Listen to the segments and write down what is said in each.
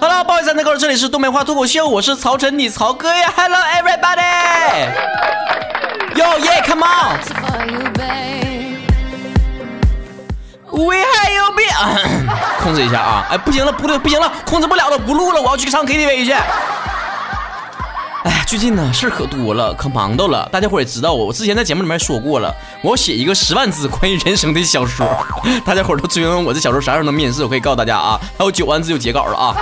Hello，不好意思，那个这里是东北话脱口秀，我是曹晨，你曹哥呀。Hello everybody，哟耶，Come on，危害有病，控制一下啊，哎，不行了，不对，不行了，控制不了了，不录了，我要去唱 KTV 去。哎，最近呢事儿可多了，可忙到了。大家伙也知道我，我之前在节目里面说过了，我要写一个十万字 关于人生的小说。大家伙都追问我这小说啥时候能面试，我可以告诉大家啊，还有九万字就截稿了啊。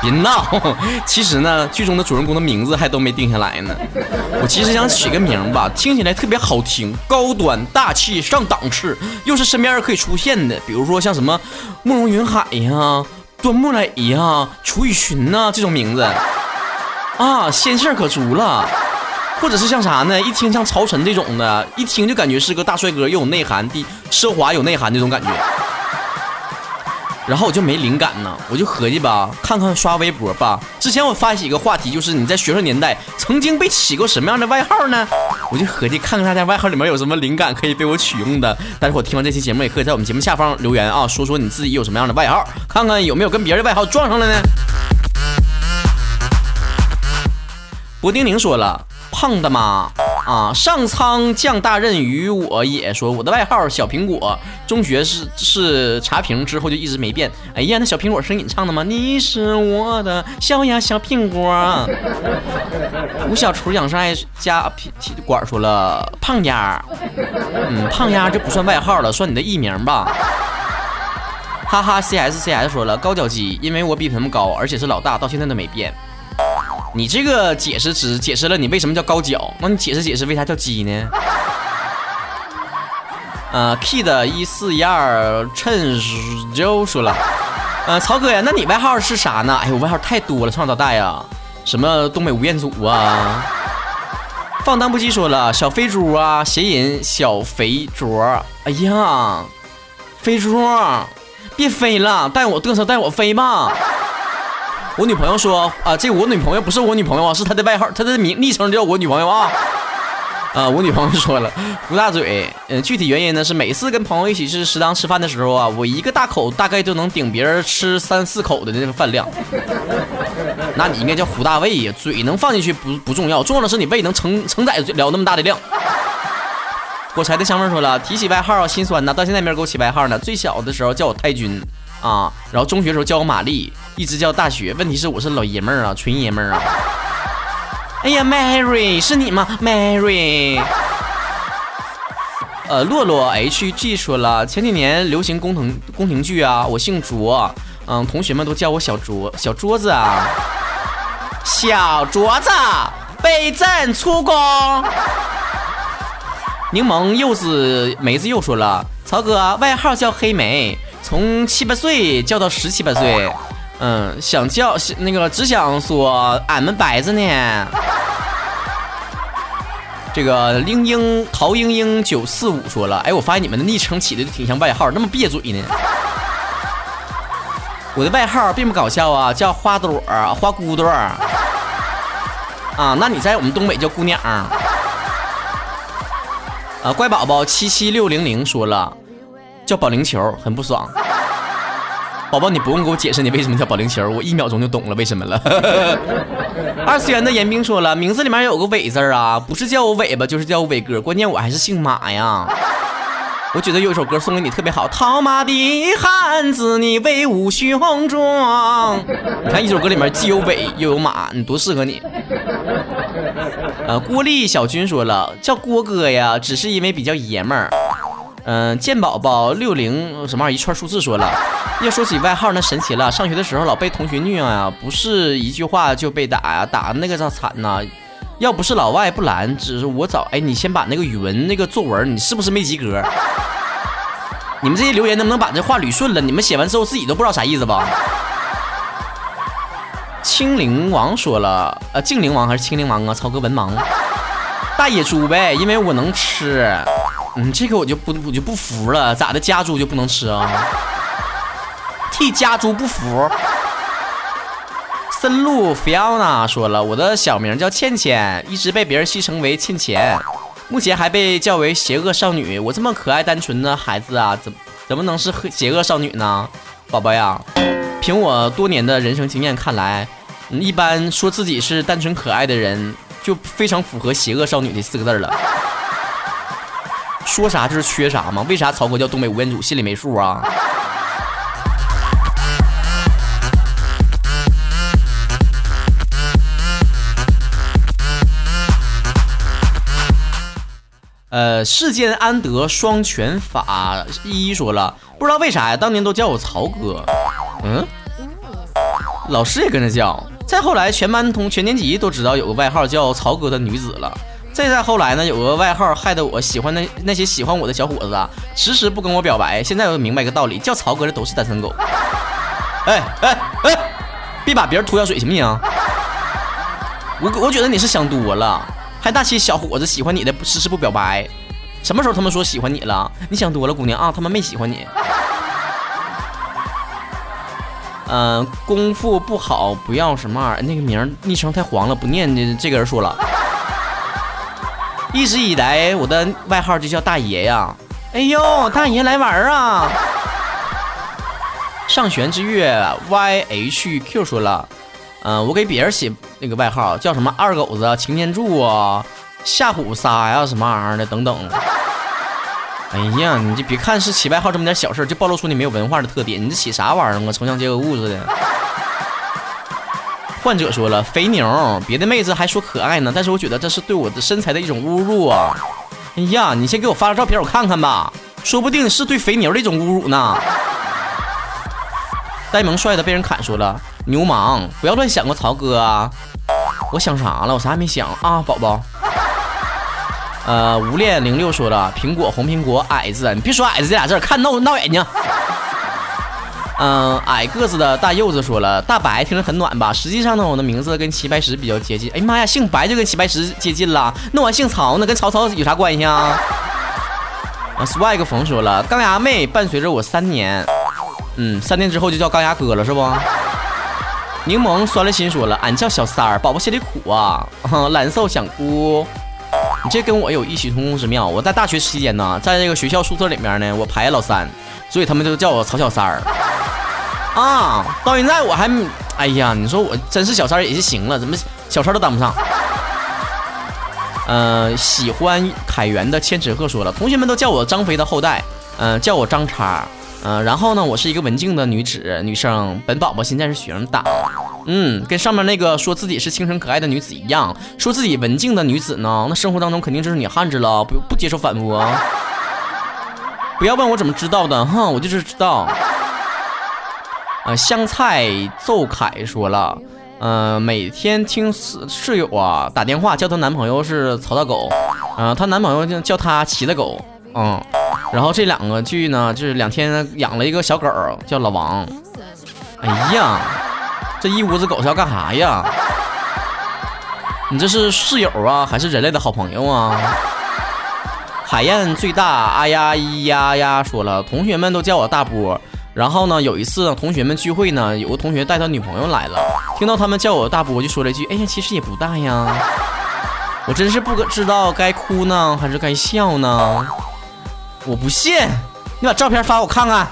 别闹，其实呢，剧中的主人公的名字还都没定下来呢。我其实想起个名吧，听起来特别好听，高端大气上档次，又是身边人可以出现的，比如说像什么慕容云海呀、端木磊呀、楚雨荨呐这种名字。啊，仙气儿可足了，或者是像啥呢？一听像曹晨这种的，一听就感觉是个大帅哥，又有内涵的奢华有内涵那种感觉。然后我就没灵感呢，我就合计吧，看看刷微博吧。之前我发起一个话题，就是你在学生年代曾经被起过什么样的外号呢？我就合计看看大家外号里面有什么灵感可以被我取用的。但是我听完这期节目，也可以在我们节目下方留言啊，说说你自己有什么样的外号，看看有没有跟别人的外号撞上了呢？博丁宁说了：“胖的吗？啊，上苍降大任于我也。说我的外号小苹果，中学是是茶瓶，之后就一直没变。哎呀，那小苹果是你唱的吗？你是我的小呀小苹果。吴小厨养生爱加皮管说了：胖丫，嗯，胖丫就不算外号了，算你的艺名吧。哈哈，C S C S 说了：高脚鸡，因为我比他们高，而且是老大，到现在都没变。”你这个解释只解释了你为什么叫高脚，那你解释解释为啥叫鸡呢？呃，kid 一四一二趁就说了，呃，曹哥呀，那你外号是啥呢？哎呦，外号太多了，从小到大呀，什么东北吴彦祖啊，放荡不羁说了，小肥猪啊，谐音小肥猪，哎呀，肥猪，别飞了，带我嘚瑟，带我飞吧。我女朋友说啊，这我女朋友不是我女朋友啊，是她的外号，她的名昵称叫我女朋友啊。啊，我女朋友说了，吴大嘴，嗯，具体原因呢是每次跟朋友一起去食堂吃饭的时候啊，我一个大口大概就能顶别人吃三四口的那个饭量。那你应该叫胡大胃呀，嘴能放进去不不重要，重要的是你胃能承承载了那么大的量。火柴的香味说了，提起外号啊心酸呐，到现在没人给我起外号呢。最小的时候叫我太君。啊，然后中学时候叫我玛丽，一直叫大学。问题是我是老爷们儿啊，纯爷们儿啊。哎呀，Mary 是你吗？Mary。呃，洛洛 HG 说了，前几年流行宫廷宫廷剧啊，我姓卓，嗯，同学们都叫我小卓，小桌子啊，小桌子，备战出宫。柠檬柚子梅子又说了，曹哥外号叫黑莓。从七八岁叫到十七八岁，嗯，想叫那个只想说俺们白着呢。这个英英陶英英九四五说了，哎，我发现你们的昵称起的挺像外号，那么别嘴呢。我的外号并不搞笑啊，叫花朵花骨朵。啊，那你在我们东北叫姑娘。啊，乖宝宝七七六零零说了。叫保龄球很不爽，宝宝你不用给我解释你为什么叫保龄球，我一秒钟就懂了为什么了。二次元的严冰说了，名字里面有个伟字啊，不是叫我尾巴就是叫我伟哥，关键我还是姓马呀。我觉得有一首歌送给你特别好，套马的汉子你威武雄壮。你看一首歌里面既有伟又有马，你多适合你。呃，郭丽小军说了，叫郭哥呀，只是因为比较爷们儿。嗯，健宝宝六零什么玩意儿一串数字说了，要说起外号那神奇了。上学的时候老被同学虐啊，不是一句话就被打呀，打的那个叫惨呐。要不是老外不拦，只是我早哎，你先把那个语文那个作文，你是不是没及格？你们这些留言能不能把这话捋顺了？你们写完之后自己都不知道啥意思吧？青灵王说了，呃，精灵王还是青灵王啊？曹哥文盲，大野猪呗，因为我能吃。嗯，这个我就不我就不服了，咋的？家猪就不能吃啊？替家猪不服。森路菲奥娜说了，我的小名叫倩倩，一直被别人戏称为倩倩，目前还被叫为邪恶少女。我这么可爱单纯的孩子啊，怎怎么能是邪恶少女呢？宝宝呀，凭我多年的人生经验看来，一般说自己是单纯可爱的人，就非常符合邪恶少女这四个字了。说啥就是缺啥嘛？为啥曹哥叫东北吴彦祖？心里没数啊？呃，世间安得双全法？一一说了，不知道为啥呀，当年都叫我曹哥。嗯，老师也跟着叫。再后来，全班同全年级都知道有个外号叫曹哥的女子了。再再后来呢，有个外号害得我喜欢那那些喜欢我的小伙子啊，迟迟不跟我表白。现在我明白一个道理，叫曹哥的都是单身狗。哎哎哎，别把别人涂药水行不行？我我觉得你是想多了。还那些小伙子喜欢你的，迟迟不表白，什么时候他们说喜欢你了？你想多了，姑娘啊，他们没喜欢你。嗯，功夫不好，不要什么玩意儿，那个名昵称太黄了，不念的。这个人说了，一直以来我的外号就叫大爷呀。哎呦，大爷来玩啊！上弦之月 YHQ 说了。嗯，我给别人起那个外号叫什么二狗子、擎天柱啊、吓唬仨呀，什么玩意儿的等等。哎呀，你就别看是起外号这么点小事就暴露出你没有文化的特点。你这起啥玩意儿啊？城乡结合物似的。患者说了，肥牛，别的妹子还说可爱呢，但是我觉得这是对我的身材的一种侮辱啊！哎呀，你先给我发个照片我看看吧，说不定是对肥牛的一种侮辱呢。呆萌帅的被人砍说了。牛氓，不要乱想过曹哥！我想啥了？我啥也没想啊，宝宝。呃，无恋零六说了，苹果红苹果矮子，你别说矮子这俩字，看闹闹眼睛。嗯，矮个子的大柚子说了，大白听着很暖吧？实际上呢，我的名字跟齐白石比较接近。哎呀妈呀，姓白就跟齐白石接近了，那我姓曹呢，跟曹操有啥关系啊？啊，swag 冯说了，钢牙妹伴随着我三年，嗯，三年之后就叫钢牙哥了，是不？柠檬酸了心说了，俺叫小三儿，宝宝心里苦啊。蓝瘦想哭，你这跟我有异曲同工之妙。我在大学期间呢，在这个学校宿舍里面呢，我排老三，所以他们就叫我曹小三儿。啊，到现在我还，哎呀，你说我真是小三也就行了，怎么小三都当不上？嗯，喜欢凯源的千纸鹤说了，同学们都叫我张飞的后代，嗯，叫我张叉。嗯，然后呢，我是一个文静的女子，女生。本宝宝现在是学生党，嗯，跟上面那个说自己是清纯可爱的女子一样，说自己文静的女子呢，那生活当中肯定就是女汉子了，不不接受反驳。不要问我怎么知道的，哼，我就是知道。啊，香菜奏凯说了，嗯，每天听室室友啊打电话叫她男朋友是曹大狗，嗯，她男朋友就叫她齐大狗，嗯。然后这两个剧呢，就是两天养了一个小狗，叫老王。哎呀，这一屋子狗是要干啥呀？你这是室友啊，还是人类的好朋友啊？海燕最大，哎呀咿呀呀，说了，同学们都叫我大波。然后呢，有一次同学们聚会呢，有个同学带他女朋友来了，听到他们叫我大波，就说了一句：“哎呀，其实也不大呀。”我真是不知道该哭呢，还是该笑呢？我不信，你把照片发我看看。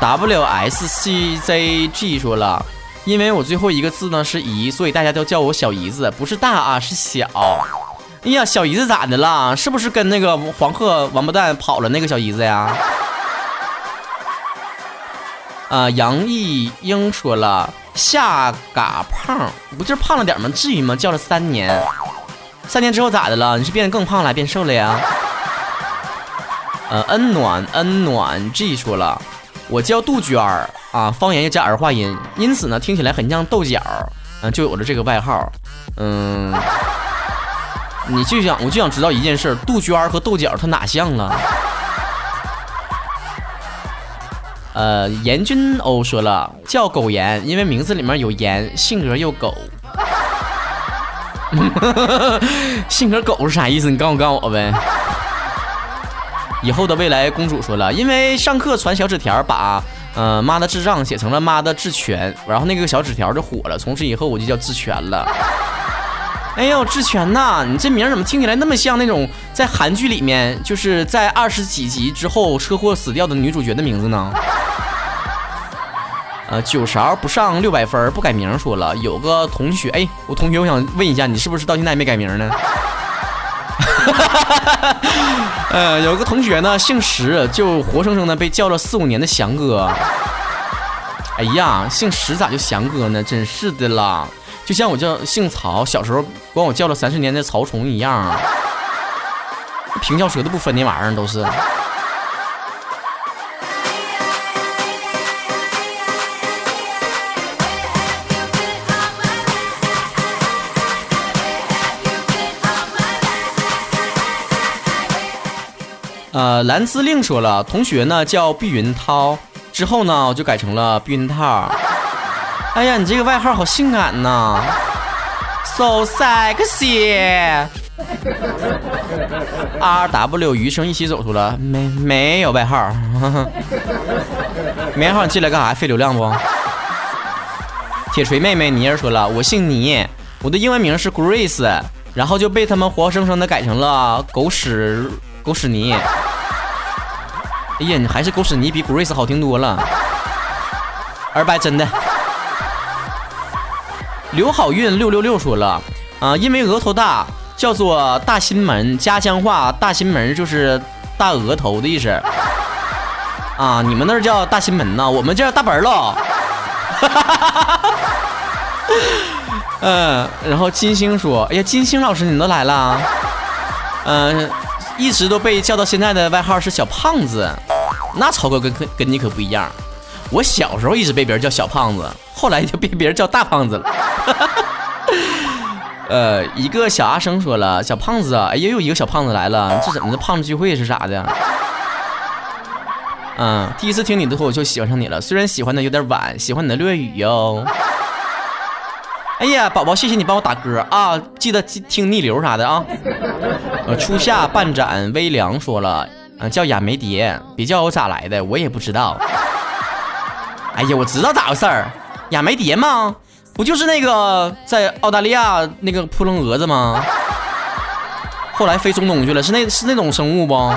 W S C Z G 说了，因为我最后一个字呢是姨，所以大家都叫我小姨子，不是大啊，是小。哎呀，小姨子咋的了？是不是跟那个黄鹤王八蛋跑了那个小姨子呀？啊，杨毅英说了，下嘎胖，不就是胖了点吗？至于吗？叫了三年，三年之后咋的了？你是变得更胖了，变瘦了呀？呃，恩暖恩暖 G 说了，我叫杜鹃儿啊，方言又加儿化音，因此呢，听起来很像豆角，嗯，就有了这个外号。嗯，你就想，我就想知道一件事，杜鹃儿和豆角它哪像了？呃，严君欧说了，叫狗严，因为名字里面有严，性格又狗。性格狗是啥意思？你告诉告诉我呗。以后的未来公主说了，因为上课传小纸条，把呃妈的智障写成了妈的智全，然后那个小纸条就火了，从此以后我就叫智全了。哎呦，志全呐，你这名怎么听起来那么像那种在韩剧里面，就是在二十几集之后车祸死掉的女主角的名字呢？呃，九勺不上六百分不改名，说了有个同学，哎，我同学，我想问一下，你是不是到现在没改名呢？呃，有个同学呢，姓石，就活生生的被叫了四五年的翔哥。哎呀，姓石咋就翔哥呢？真是的啦，就像我叫姓曹，小时候管我叫了三十年的曹虫一样。平翘舌都不分那玩意儿都是。呃，蓝司令说了，同学呢叫碧云涛，之后呢我就改成了避孕套。哎呀，你这个外号好性感呐，so sexy。R W 余生一起走出了，没没有外号，没外号你进来干啥？费流量不？铁锤妹妹妮儿说了，我姓倪，我的英文名是 Grace，然后就被他们活生生的改成了狗屎狗屎泥。哎呀，你还是狗屎泥比 Grace 好听多了。二白真的。刘好运六六六说了啊，因为额头大，叫做大心门。家乡话，大心门就是大额头的意思。啊，你们那儿叫大心门呐，我们叫大本喽。嗯，然后金星说，哎呀，金星老师你都来了。嗯，一直都被叫到现在的外号是小胖子。那曹哥跟跟跟你可不一样，我小时候一直被别人叫小胖子，后来就被别人叫大胖子了。哈 呃，一个小阿生说了，小胖子，哎呀，又一个小胖子来了，这怎么的？胖子聚会是啥的？嗯，第一次听你的脱口秀，喜欢上你了，虽然喜欢的有点晚，喜欢你的粤语哟。哎呀，宝宝，谢谢你帮我打歌啊，记得听逆流啥的啊。呃，初夏半盏微凉说了。嗯叫亚梅蝶，别叫我咋来的，我也不知道。哎呀，我知道咋回事儿，亚梅蝶吗？不就是那个在澳大利亚那个扑棱蛾子吗？后来飞中东去了，是那是那种生物不？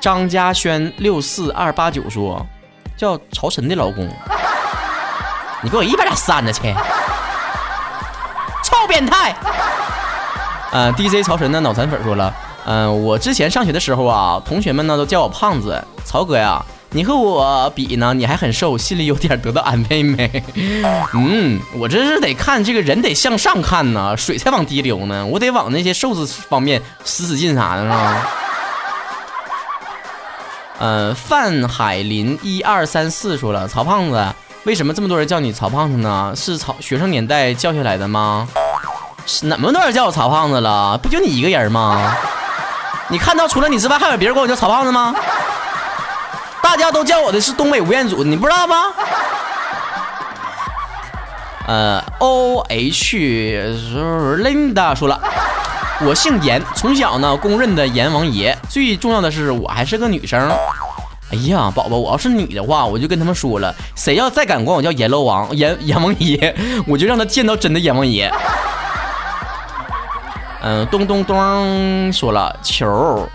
张嘉轩六四二八九说，叫曹晨的老公，你给我一百点删了去，臭变态！呃，DJ 曹晨的脑残粉说了，嗯，我之前上学的时候啊，同学们呢都叫我胖子。曹哥呀，你和我比呢，你还很瘦，心里有点得到安慰没？嗯，我这是得看这个人得向上看呢，水才往低流呢，我得往那些瘦子方面使使劲啥的，是吧？呃，范海林一二三四说了，曹胖子，为什么这么多人叫你曹胖子呢？是曹学生年代叫下来的吗？是那么多人叫我曹胖子了，不就你一个人吗？你看到除了你之外，还有别人管我叫曹胖子吗？大家都叫我的是东北吴彦祖，你不知道吗？呃，O H Linda 说了，我姓严，从小呢公认的阎王爷。最重要的是，我还是个女生。哎呀，宝宝，我要是女的话，我就跟他们说了，谁要再敢管我叫阎罗王、阎阎王爷，我就让他见到真的阎王爷。嗯，咚咚咚说了球，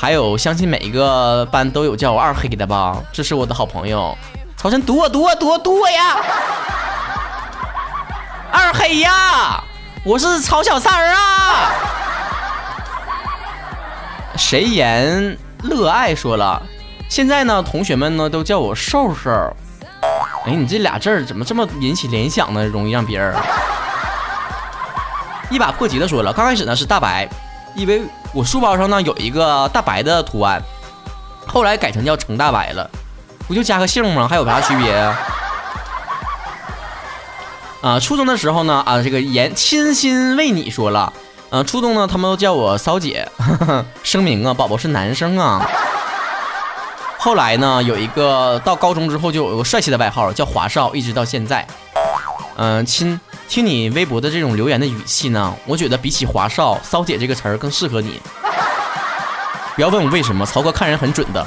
还有相信每一个班都有叫我二黑的吧？这是我的好朋友，曹晨读我读我读我读我呀，二黑呀，我是曹小三儿啊。谁言乐爱说了，现在呢，同学们呢都叫我瘦瘦。哎，你这俩字儿怎么这么引起联想呢？容易让别人。一把破吉的说了，刚开始呢是大白，因为我书包上呢有一个大白的图案，后来改成叫程大白了，不就加个姓吗？还有啥区别啊？啊，初中的时候呢，啊，这个言倾心为你说了，啊，初中呢他们都叫我骚姐，声明啊，宝宝是男生啊。后来呢有一个到高中之后就有个帅气的外号叫华少，一直到现在，嗯，亲。听你微博的这种留言的语气呢，我觉得比起华少、骚姐这个词儿更适合你。不要问我为什么，曹哥看人很准的。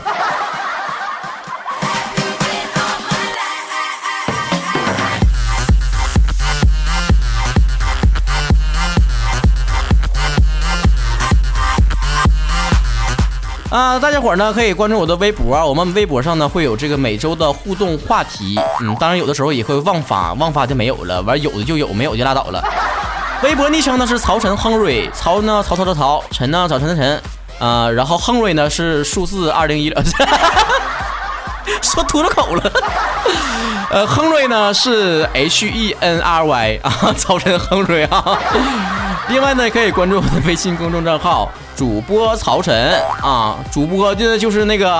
啊，大家伙呢可以关注我的微博啊，我们微博上呢会有这个每周的互动话题，嗯，当然有的时候也会忘发，忘发就没有了，完有的就有，没有就拉倒了。微博昵称呢是曹晨亨瑞，曹呢曹操的曹，晨呢早晨的晨，啊，然后亨瑞呢是数字二零一六，说秃了口了，呃，亨瑞呢是 H E N R Y 啊，曹晨亨瑞啊。另外呢，可以关注我的微信公众账号。主播曹晨。啊，主播就就是那个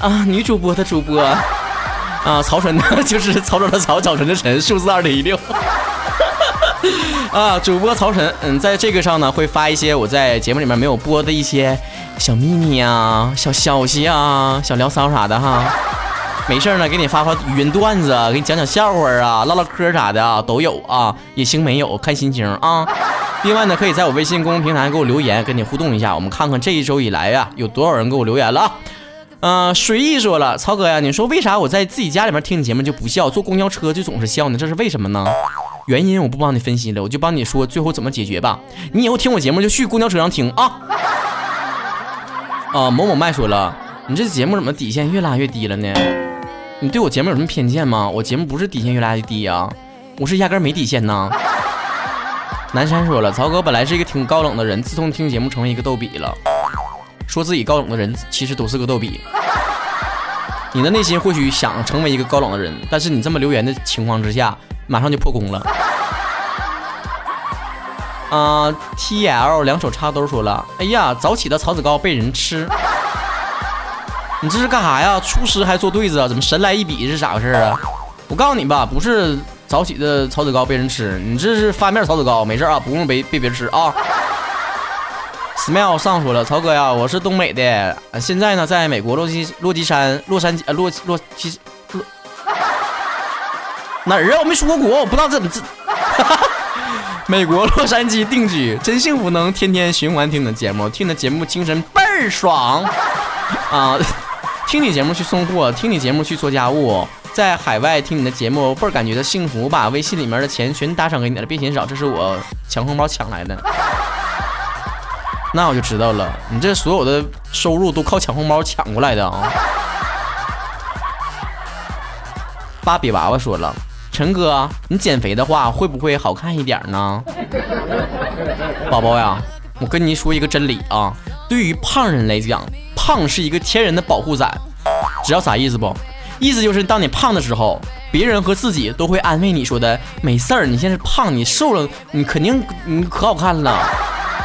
啊，女主播的主播。啊，曹晨呢就是曹操的曹，早晨的晨，数字二零一六。啊，主播曹晨，嗯，在这个上呢会发一些我在节目里面没有播的一些小秘密啊、小消息啊、小聊骚啥的哈，没事呢给你发发语音段子，给你讲讲笑话啊、唠唠嗑啥的啊都有啊，也行没有看心情啊。另外呢，可以在我微信公众平台给我留言，跟你互动一下。我们看看这一周以来呀，有多少人给我留言了啊？嗯，随意说了，曹哥呀，你说为啥我在自己家里面听你节目就不笑，坐公交车就总是笑呢？这是为什么呢？原因我不帮你分析了，我就帮你说最后怎么解决吧。你以后听我节目就去公交车上听啊。啊，某某麦说了，你这节目怎么底线越拉越低了呢？你对我节目有什么偏见吗？我节目不是底线越来越低呀，我是压根没底线呢。南山说了，曹哥本来是一个挺高冷的人，自从听节目成为一个逗比了。说自己高冷的人，其实都是个逗比。你的内心或许想成为一个高冷的人，但是你这么留言的情况之下，马上就破功了。啊，T L 两手插兜说了，哎呀，早起的曹子高被人吃，你这是干啥呀？出师还做对子啊？怎么神来一笔是咋回事啊？我告诉你吧，不是。早起的草籽糕被人吃，你这是发面草籽糕，没事啊，不用被被别人吃啊。Smile 上说了，曹哥呀，我是东北的，现在呢在美国洛基洛基山洛杉矶呃洛洛基洛哪儿啊？我没出过国，我不知道怎么这。美国洛杉矶定居，真幸福，能天天循环听你的节目，听你的节目精神倍儿爽 啊！听你节目去送货，听你节目去做家务。在海外听你的节目，倍儿感觉到幸福，我把微信里面的钱全打赏给你了，别嫌少，这是我抢红包抢来的。那我就知道了，你这所有的收入都靠抢红包抢过来的啊！芭比娃娃说了，陈哥，你减肥的话会不会好看一点呢？宝宝呀，我跟你说一个真理啊，对于胖人来讲，胖是一个天然的保护伞，知道啥意思不？意思就是，当你胖的时候，别人和自己都会安慰你说的，没事儿，你现在胖，你瘦了，你肯定你可好看了。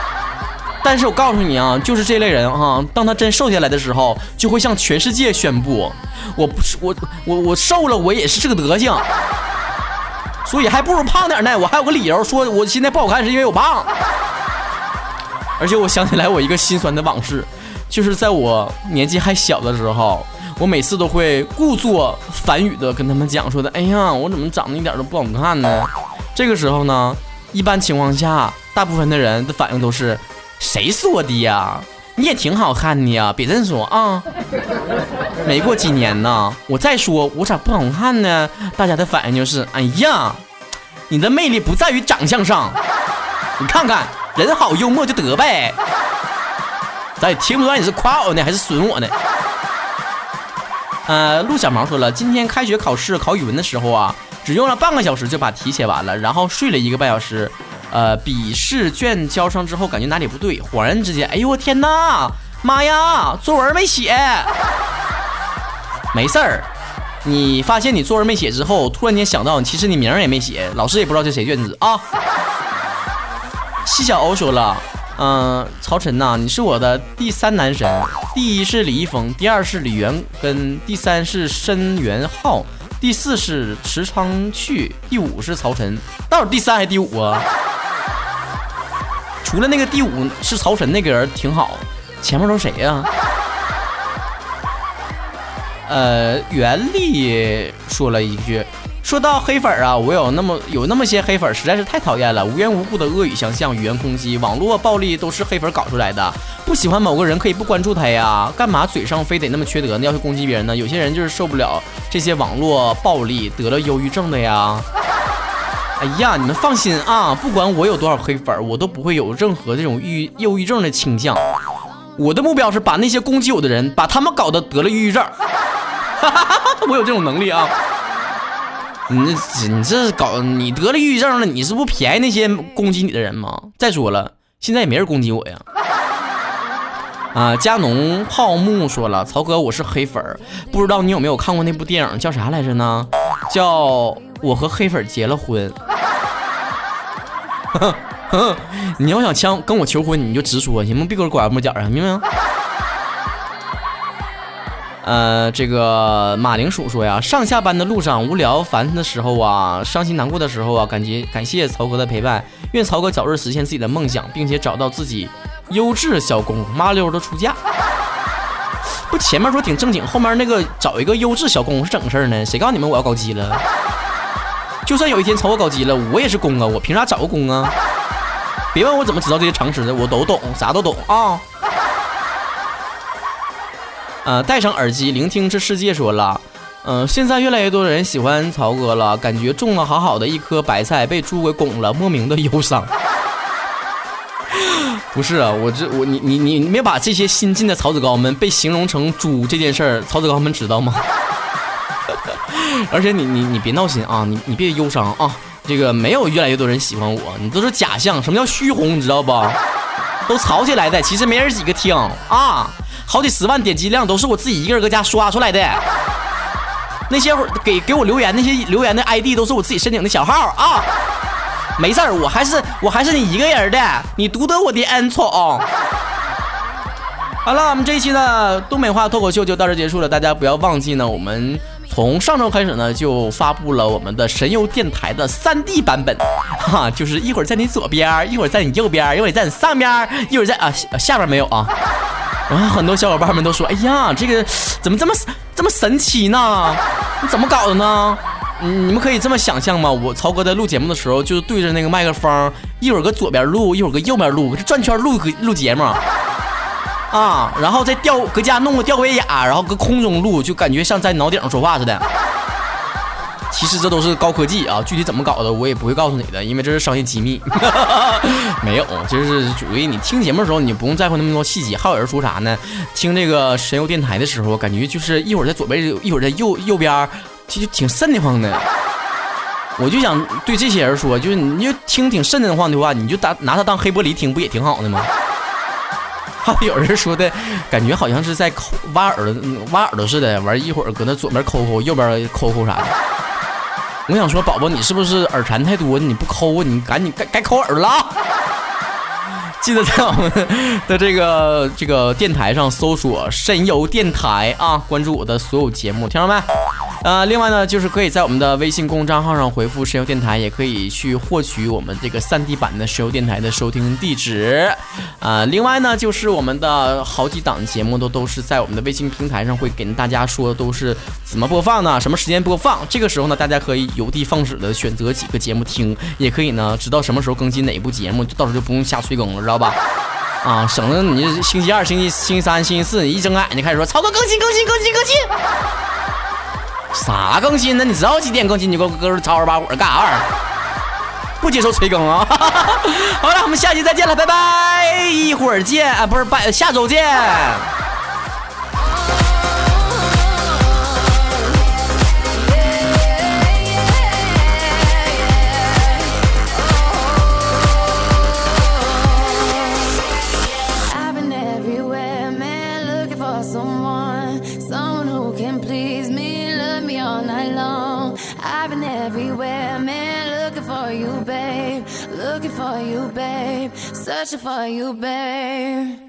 但是我告诉你啊，就是这类人啊，当他真瘦下来的时候，就会向全世界宣布，我不是我我我瘦了，我也是这个德行。所以还不如胖点呢，我还有个理由说我现在不好看是因为我胖。而且我想起来我一个心酸的往事，就是在我年纪还小的时候。我每次都会故作反语的跟他们讲说的，哎呀，我怎么长得一点都不好看呢？这个时候呢，一般情况下，大部分的人的反应都是，谁说的呀？你也挺好看的呀，别这么说啊。没过几年呢，我再说我咋不好看呢？大家的反应就是，哎呀，你的魅力不在于长相上，你看看人好幽默就得呗。咱也听不出来你是夸我呢还是损我呢。呃，陆小毛说了，今天开学考试考语文的时候啊，只用了半个小时就把题写完了，然后睡了一个半小时。呃，笔试卷交上之后，感觉哪里不对，恍然之间，哎呦我天哪，妈呀，作文没写。没事儿，你发现你作文没写之后，突然间想到，其实你名儿也没写，老师也不知道这谁卷子啊。西小欧说了。嗯，曹晨呐，你是我的第三男神，第一是李易峰，第二是李元根，第三是申元浩，第四是池昌旭，第五是曹晨，到底第三还是第五啊？除了那个第五是曹晨那个人挺好，前面都谁呀？呃，袁立说了一句。说到黑粉啊，我有那么有那么些黑粉，实在是太讨厌了。无缘无故的恶语相向，语言攻击，网络暴力都是黑粉搞出来的。不喜欢某个人可以不关注他呀，干嘛嘴上非得那么缺德呢？要去攻击别人呢？有些人就是受不了这些网络暴力，得了忧郁症的呀。哎呀，你们放心啊，不管我有多少黑粉，我都不会有任何这种郁忧郁症的倾向。我的目标是把那些攻击我的人，把他们搞得得了抑郁症。我有这种能力啊！你这你这搞你得了抑郁症了，你是不便宜那些攻击你的人吗？再说了，现在也没人攻击我呀。啊，加农泡沫说了，曹哥，我是黑粉儿，不知道你有没有看过那部电影，叫啥来着呢？叫我和黑粉结了婚。你要想枪跟我求婚，你就直说行吗？别给我拐弯抹角啊，明白吗？呃，这个马铃薯说呀，上下班的路上无聊烦的时候啊，伤心难过的时候啊，感觉感谢曹哥的陪伴，愿曹哥早日实现自己的梦想，并且找到自己优质小公，麻溜的出嫁。不，前面说挺正经，后面那个找一个优质小公是整事儿呢？谁告诉你们我要搞基了？就算有一天曹哥搞基了，我也是公啊，我凭啥找个公啊？别问我怎么知道这些常识的，我都懂，啥都懂啊。呃，戴上耳机聆听这世界。说了，嗯，现在越来越多的人喜欢曹哥了，感觉种了好好的一颗白菜被猪给拱了，莫名的忧伤。不是啊，我这我你你你你没把这些新进的曹子高们被形容成猪这件事儿，曹子高们知道吗？而且你你你别闹心啊，你你别忧伤啊，这个没有越来越多人喜欢我，你都是假象。什么叫虚红？你知道不？都吵起来的，其实没人几个听啊。好几十万点击量都是我自己一个人搁家刷出来的，那些给给我留言那些留言的 ID 都是我自己申请的小号啊，没事儿，我还是我还是你一个人的，你独得我的恩宠。好了，我们这一期的东北话脱口秀就到这结束了，大家不要忘记呢，我们从上周开始呢就发布了我们的神游电台的三 D 版本，哈，就是一会儿在你左边，一会儿在你右边，一会儿在你上边，一会儿在啊下边没有啊。然后很多小伙伴们都说：“哎呀，这个怎么这么这么神奇呢？你怎么搞的呢？你们可以这么想象吗？我曹哥在录节目的时候，就对着那个麦克风，一会儿搁左边录，一会儿搁右边录，转圈录录节目啊。然后再吊搁家弄个吊威亚，然后搁空中录，就感觉像在脑顶上说话似的。”其实这都是高科技啊，具体怎么搞的我也不会告诉你的，因为这是商业机密。没有，就是属于你听节目的时候，你不用在乎那么多细节。还有人说啥呢？听这个神游电台的时候，感觉就是一会儿在左边，一会儿在右右边，就挺瘆得慌的。我就想对这些人说，就是你就听挺瘆得慌的话，你就拿拿它当黑玻璃听，不也挺好的吗？还 有人说的感觉好像是在抠挖耳朵、挖耳朵似的，完一会儿搁那左边抠抠，右边抠抠啥的。我想说，宝宝，你是不是耳馋太多？你不抠，你赶紧该该抠耳朵了。记得在我们的这个这个电台上搜索“神游电台”啊，关注我的所有节目，听到没？呃，另外呢，就是可以在我们的微信公账号上回复“石油电台”，也可以去获取我们这个三 D 版的石油电台的收听地址。啊，另外呢，就是我们的好几档节目都都是在我们的微信平台上会给大家说都是怎么播放呢？什么时间播放？这个时候呢，大家可以有的放矢的选择几个节目听，也可以呢知道什么时候更新哪一部节目，到时候就不用瞎催更了。知道吧？啊，省得你星期二、星期星期三、星期四，你一睁开眼睛开始说曹哥更新、更新、更新、更新，啥更新呢？你知道几点更新？你给我搁这吵吵把火干啥玩意儿？不接受催更啊！好了，我们下期再见了，拜拜，一会儿见啊，不是拜，下周见。Searching for you, babe.